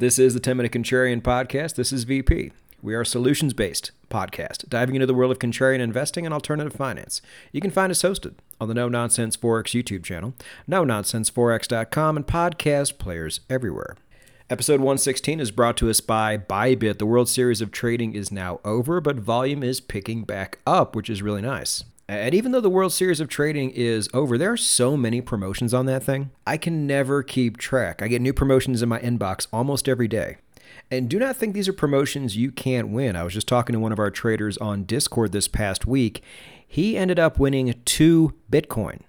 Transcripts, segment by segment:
This is the 10 Minute Contrarian Podcast. This is VP. We are a solutions based podcast diving into the world of contrarian investing and alternative finance. You can find us hosted on the No Nonsense Forex YouTube channel, no nonsenseforex.com, and podcast players everywhere. Episode 116 is brought to us by Bybit. The World Series of Trading is now over, but volume is picking back up, which is really nice. And even though the World Series of Trading is over, there are so many promotions on that thing. I can never keep track. I get new promotions in my inbox almost every day. And do not think these are promotions you can't win. I was just talking to one of our traders on Discord this past week. He ended up winning two Bitcoin.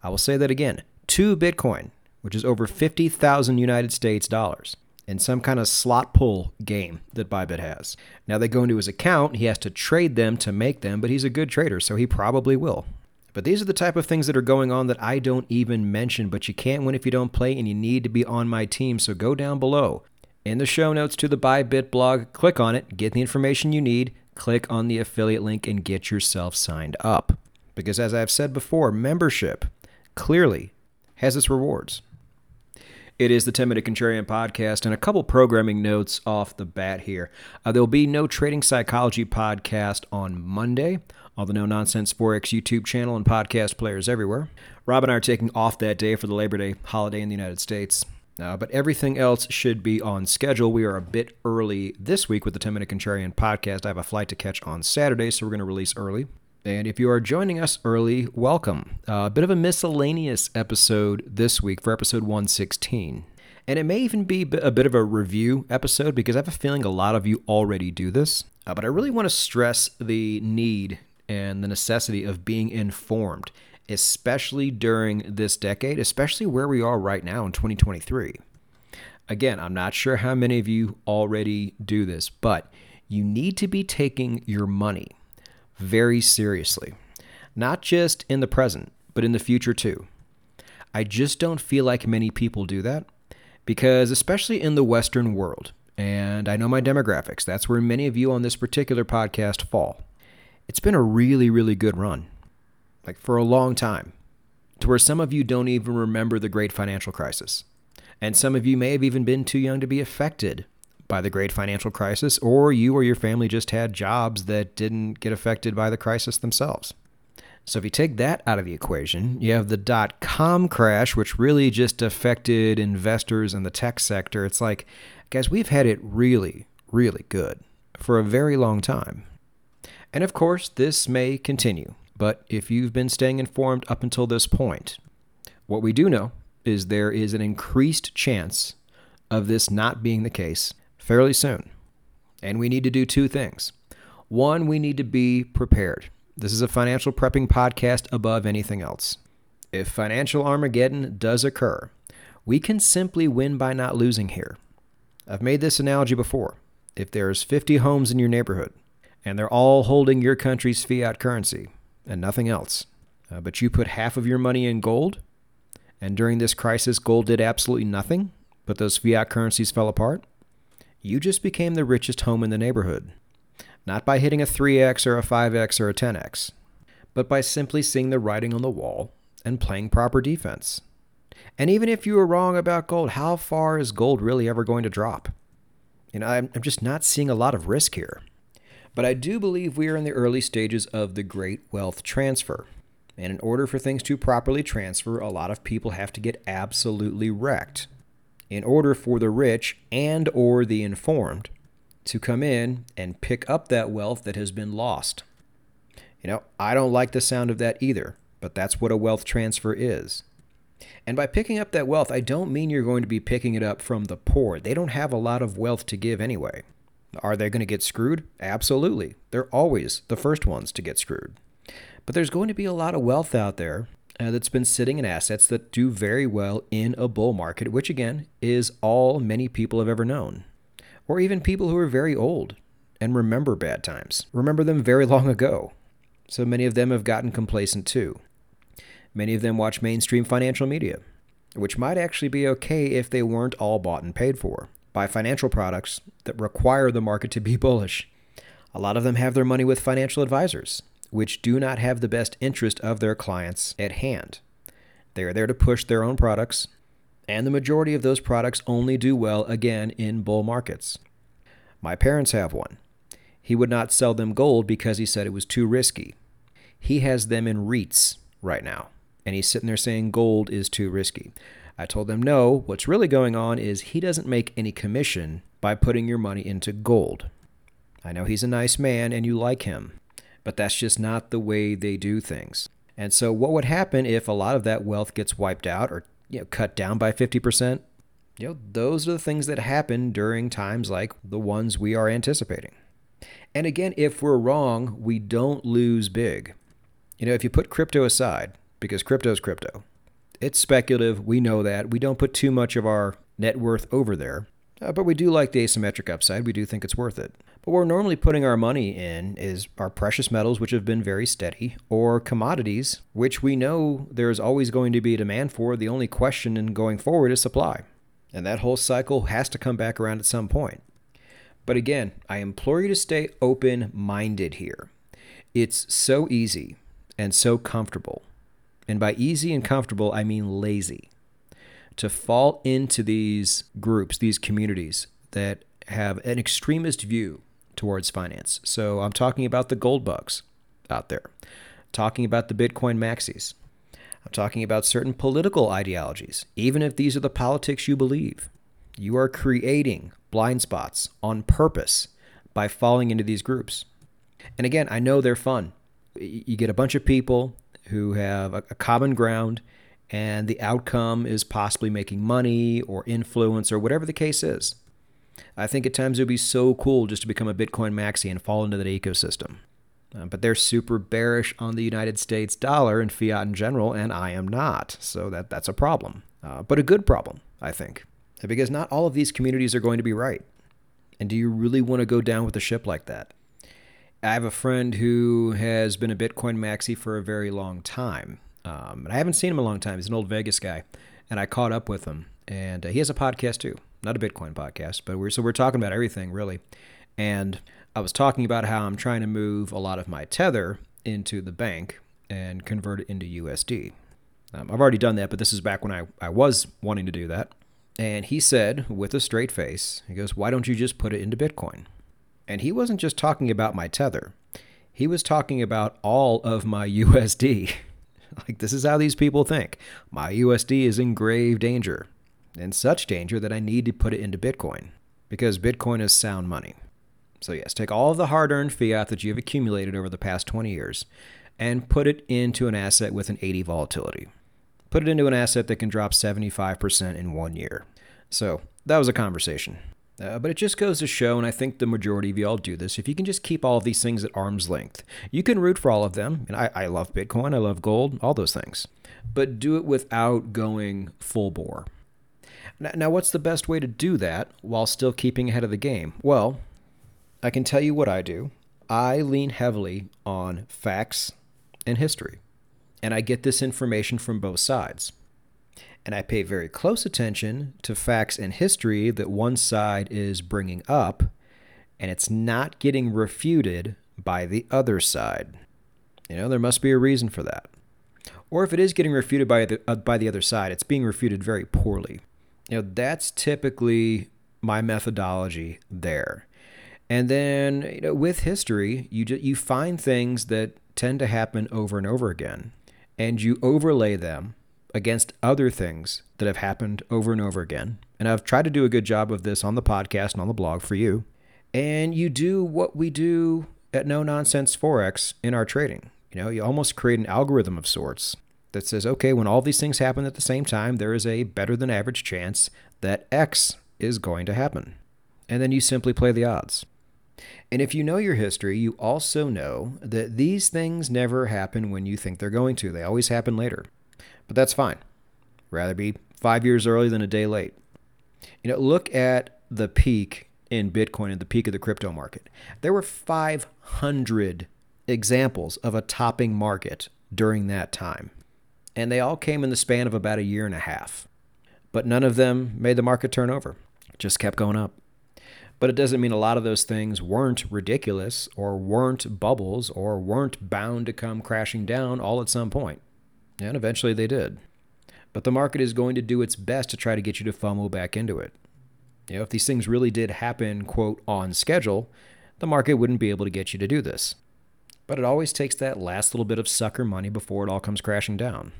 I will say that again two Bitcoin, which is over 50,000 United States dollars in some kind of slot pull game that Bybit has. Now they go into his account, he has to trade them to make them, but he's a good trader, so he probably will. But these are the type of things that are going on that I don't even mention, but you can't win if you don't play and you need to be on my team, so go down below. In the show notes to the Bybit blog, click on it, get the information you need, click on the affiliate link and get yourself signed up. Because as I've said before, membership clearly has its rewards. It is the 10 Minute Contrarian Podcast, and a couple programming notes off the bat here. Uh, there will be no Trading Psychology podcast on Monday on the No Nonsense Forex YouTube channel and podcast players everywhere. Rob and I are taking off that day for the Labor Day holiday in the United States. Uh, but everything else should be on schedule. We are a bit early this week with the 10 Minute Contrarian podcast. I have a flight to catch on Saturday, so we're going to release early. And if you are joining us early, welcome. Uh, a bit of a miscellaneous episode this week for episode 116. And it may even be a bit of a review episode because I have a feeling a lot of you already do this. Uh, but I really want to stress the need and the necessity of being informed, especially during this decade, especially where we are right now in 2023. Again, I'm not sure how many of you already do this, but you need to be taking your money very seriously, not just in the present, but in the future too. I just don't feel like many people do that because, especially in the Western world, and I know my demographics, that's where many of you on this particular podcast fall. It's been a really, really good run, like for a long time, to where some of you don't even remember the great financial crisis. And some of you may have even been too young to be affected by the great financial crisis, or you or your family just had jobs that didn't get affected by the crisis themselves. So if you take that out of the equation, you have the dot com crash, which really just affected investors in the tech sector. It's like, guys, we've had it really, really good for a very long time. And of course, this may continue. But if you've been staying informed up until this point, what we do know is there is an increased chance of this not being the case fairly soon. And we need to do two things. One, we need to be prepared. This is a financial prepping podcast above anything else. If financial Armageddon does occur, we can simply win by not losing here. I've made this analogy before. If there's 50 homes in your neighborhood and they're all holding your country's fiat currency and nothing else, uh, but you put half of your money in gold, and during this crisis, gold did absolutely nothing, but those fiat currencies fell apart, you just became the richest home in the neighborhood. Not by hitting a 3x or a 5x or a 10x, but by simply seeing the writing on the wall and playing proper defense. And even if you were wrong about gold, how far is gold really ever going to drop? You know, I'm, I'm just not seeing a lot of risk here. But I do believe we are in the early stages of the great wealth transfer. And in order for things to properly transfer, a lot of people have to get absolutely wrecked in order for the rich and or the informed to come in and pick up that wealth that has been lost. You know, I don't like the sound of that either, but that's what a wealth transfer is. And by picking up that wealth, I don't mean you're going to be picking it up from the poor. They don't have a lot of wealth to give anyway. Are they going to get screwed? Absolutely. They're always the first ones to get screwed. But there's going to be a lot of wealth out there uh, that's been sitting in assets that do very well in a bull market, which again is all many people have ever known. Or even people who are very old and remember bad times, remember them very long ago. So many of them have gotten complacent too. Many of them watch mainstream financial media, which might actually be okay if they weren't all bought and paid for by financial products that require the market to be bullish. A lot of them have their money with financial advisors which do not have the best interest of their clients at hand. They are there to push their own products And the majority of those products only do well again in bull markets. My parents have one. He would not sell them gold because he said it was too risky. He has them in REITs right now, and he's sitting there saying gold is too risky. I told them no, what's really going on is he doesn't make any commission by putting your money into gold. I know he's a nice man and you like him, but that's just not the way they do things. And so, what would happen if a lot of that wealth gets wiped out or you know, cut down by 50%? You know, those are the things that happen during times like the ones we are anticipating. And again, if we're wrong, we don't lose big. You know, if you put crypto aside, because crypto is crypto, it's speculative. We know that. We don't put too much of our net worth over there. Uh, but we do like the asymmetric upside. We do think it's worth it. What we're normally putting our money in is our precious metals, which have been very steady, or commodities, which we know there's always going to be a demand for. The only question in going forward is supply. And that whole cycle has to come back around at some point. But again, I implore you to stay open minded here. It's so easy and so comfortable. And by easy and comfortable, I mean lazy to fall into these groups, these communities that have an extremist view towards finance. So I'm talking about the gold bugs out there, talking about the Bitcoin maxis. I'm talking about certain political ideologies, even if these are the politics you believe. You are creating blind spots on purpose by falling into these groups. And again, I know they're fun. You get a bunch of people who have a common ground and the outcome is possibly making money or influence or whatever the case is. I think at times it would be so cool just to become a Bitcoin maxi and fall into that ecosystem. Uh, but they're super bearish on the United States dollar and fiat in general, and I am not. So that, that's a problem. Uh, but a good problem, I think. Because not all of these communities are going to be right. And do you really want to go down with a ship like that? I have a friend who has been a Bitcoin maxi for a very long time. Um, and I haven't seen him in a long time. He's an old Vegas guy, and I caught up with him. And uh, he has a podcast too, not a Bitcoin podcast, but we're so we're talking about everything really. And I was talking about how I'm trying to move a lot of my tether into the bank and convert it into USD. Um, I've already done that, but this is back when I, I was wanting to do that. And he said, with a straight face, he goes, Why don't you just put it into Bitcoin? And he wasn't just talking about my tether, he was talking about all of my USD. Like, this is how these people think. My USD is in grave danger, in such danger that I need to put it into Bitcoin, because Bitcoin is sound money. So, yes, take all of the hard earned fiat that you've accumulated over the past 20 years and put it into an asset with an 80 volatility. Put it into an asset that can drop 75% in one year. So, that was a conversation. Uh, but it just goes to show, and I think the majority of y'all do this, if you can just keep all of these things at arm's length, you can root for all of them. And I, I love Bitcoin, I love gold, all those things. But do it without going full bore. Now, what's the best way to do that while still keeping ahead of the game? Well, I can tell you what I do. I lean heavily on facts and history, and I get this information from both sides and I pay very close attention to facts and history that one side is bringing up, and it's not getting refuted by the other side. You know, there must be a reason for that. Or if it is getting refuted by the, uh, by the other side, it's being refuted very poorly. You know, that's typically my methodology there. And then, you know, with history, you just, you find things that tend to happen over and over again, and you overlay them against other things that have happened over and over again. And I've tried to do a good job of this on the podcast and on the blog for you. And you do what we do at No Nonsense Forex in our trading. You know, you almost create an algorithm of sorts that says, okay, when all these things happen at the same time, there is a better than average chance that X is going to happen. And then you simply play the odds. And if you know your history, you also know that these things never happen when you think they're going to. They always happen later but that's fine. Rather be five years early than a day late. You know, look at the peak in Bitcoin and the peak of the crypto market. There were 500 examples of a topping market during that time. And they all came in the span of about a year and a half. But none of them made the market turn over, it just kept going up. But it doesn't mean a lot of those things weren't ridiculous or weren't bubbles or weren't bound to come crashing down all at some point. And eventually they did. but the market is going to do its best to try to get you to FOMO back into it. You know, if these things really did happen, quote, on schedule, the market wouldn't be able to get you to do this. But it always takes that last little bit of sucker money before it all comes crashing down.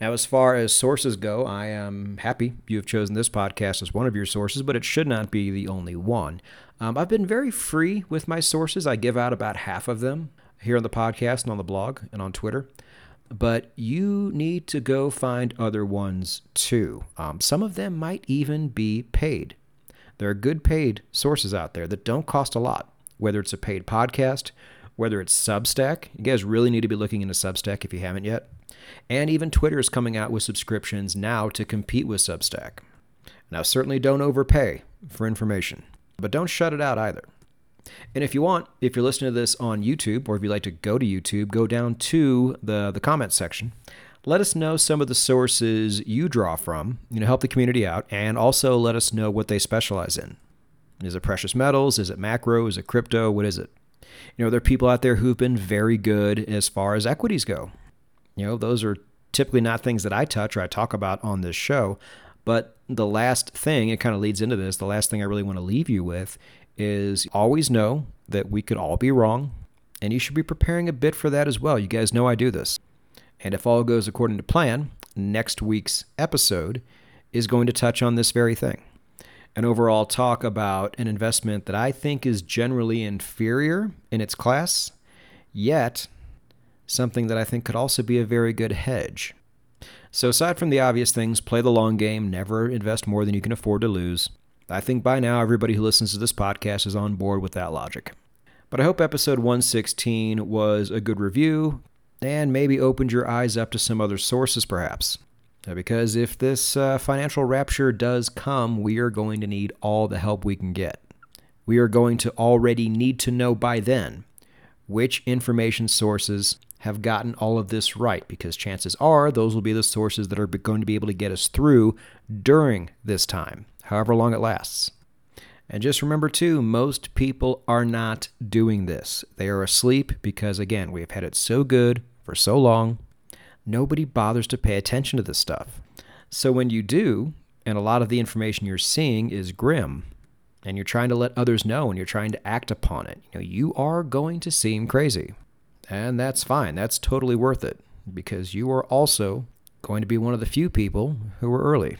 Now, as far as sources go, I am happy you have chosen this podcast as one of your sources, but it should not be the only one. Um, I've been very free with my sources. I give out about half of them here on the podcast and on the blog and on Twitter. But you need to go find other ones too. Um, some of them might even be paid. There are good paid sources out there that don't cost a lot, whether it's a paid podcast, whether it's Substack. You guys really need to be looking into Substack if you haven't yet. And even Twitter is coming out with subscriptions now to compete with Substack. Now, certainly don't overpay for information, but don't shut it out either. And if you want, if you're listening to this on YouTube, or if you'd like to go to YouTube, go down to the, the comment section. Let us know some of the sources you draw from, you know, help the community out, and also let us know what they specialize in. Is it precious metals? Is it macro? Is it crypto? What is it? You know, there are people out there who've been very good as far as equities go. You know, those are typically not things that I touch or I talk about on this show. But the last thing, it kind of leads into this, the last thing I really want to leave you with is always know that we could all be wrong, and you should be preparing a bit for that as well. You guys know I do this. And if all goes according to plan, next week's episode is going to touch on this very thing. An overall talk about an investment that I think is generally inferior in its class, yet something that I think could also be a very good hedge. So, aside from the obvious things, play the long game, never invest more than you can afford to lose. I think by now everybody who listens to this podcast is on board with that logic. But I hope episode 116 was a good review and maybe opened your eyes up to some other sources, perhaps. Because if this uh, financial rapture does come, we are going to need all the help we can get. We are going to already need to know by then which information sources have gotten all of this right, because chances are those will be the sources that are going to be able to get us through during this time however long it lasts. And just remember, too, most people are not doing this. They are asleep because, again, we have had it so good for so long, nobody bothers to pay attention to this stuff. So when you do, and a lot of the information you're seeing is grim, and you're trying to let others know and you're trying to act upon it, you know, you are going to seem crazy. And that's fine. That's totally worth it because you are also going to be one of the few people who are early.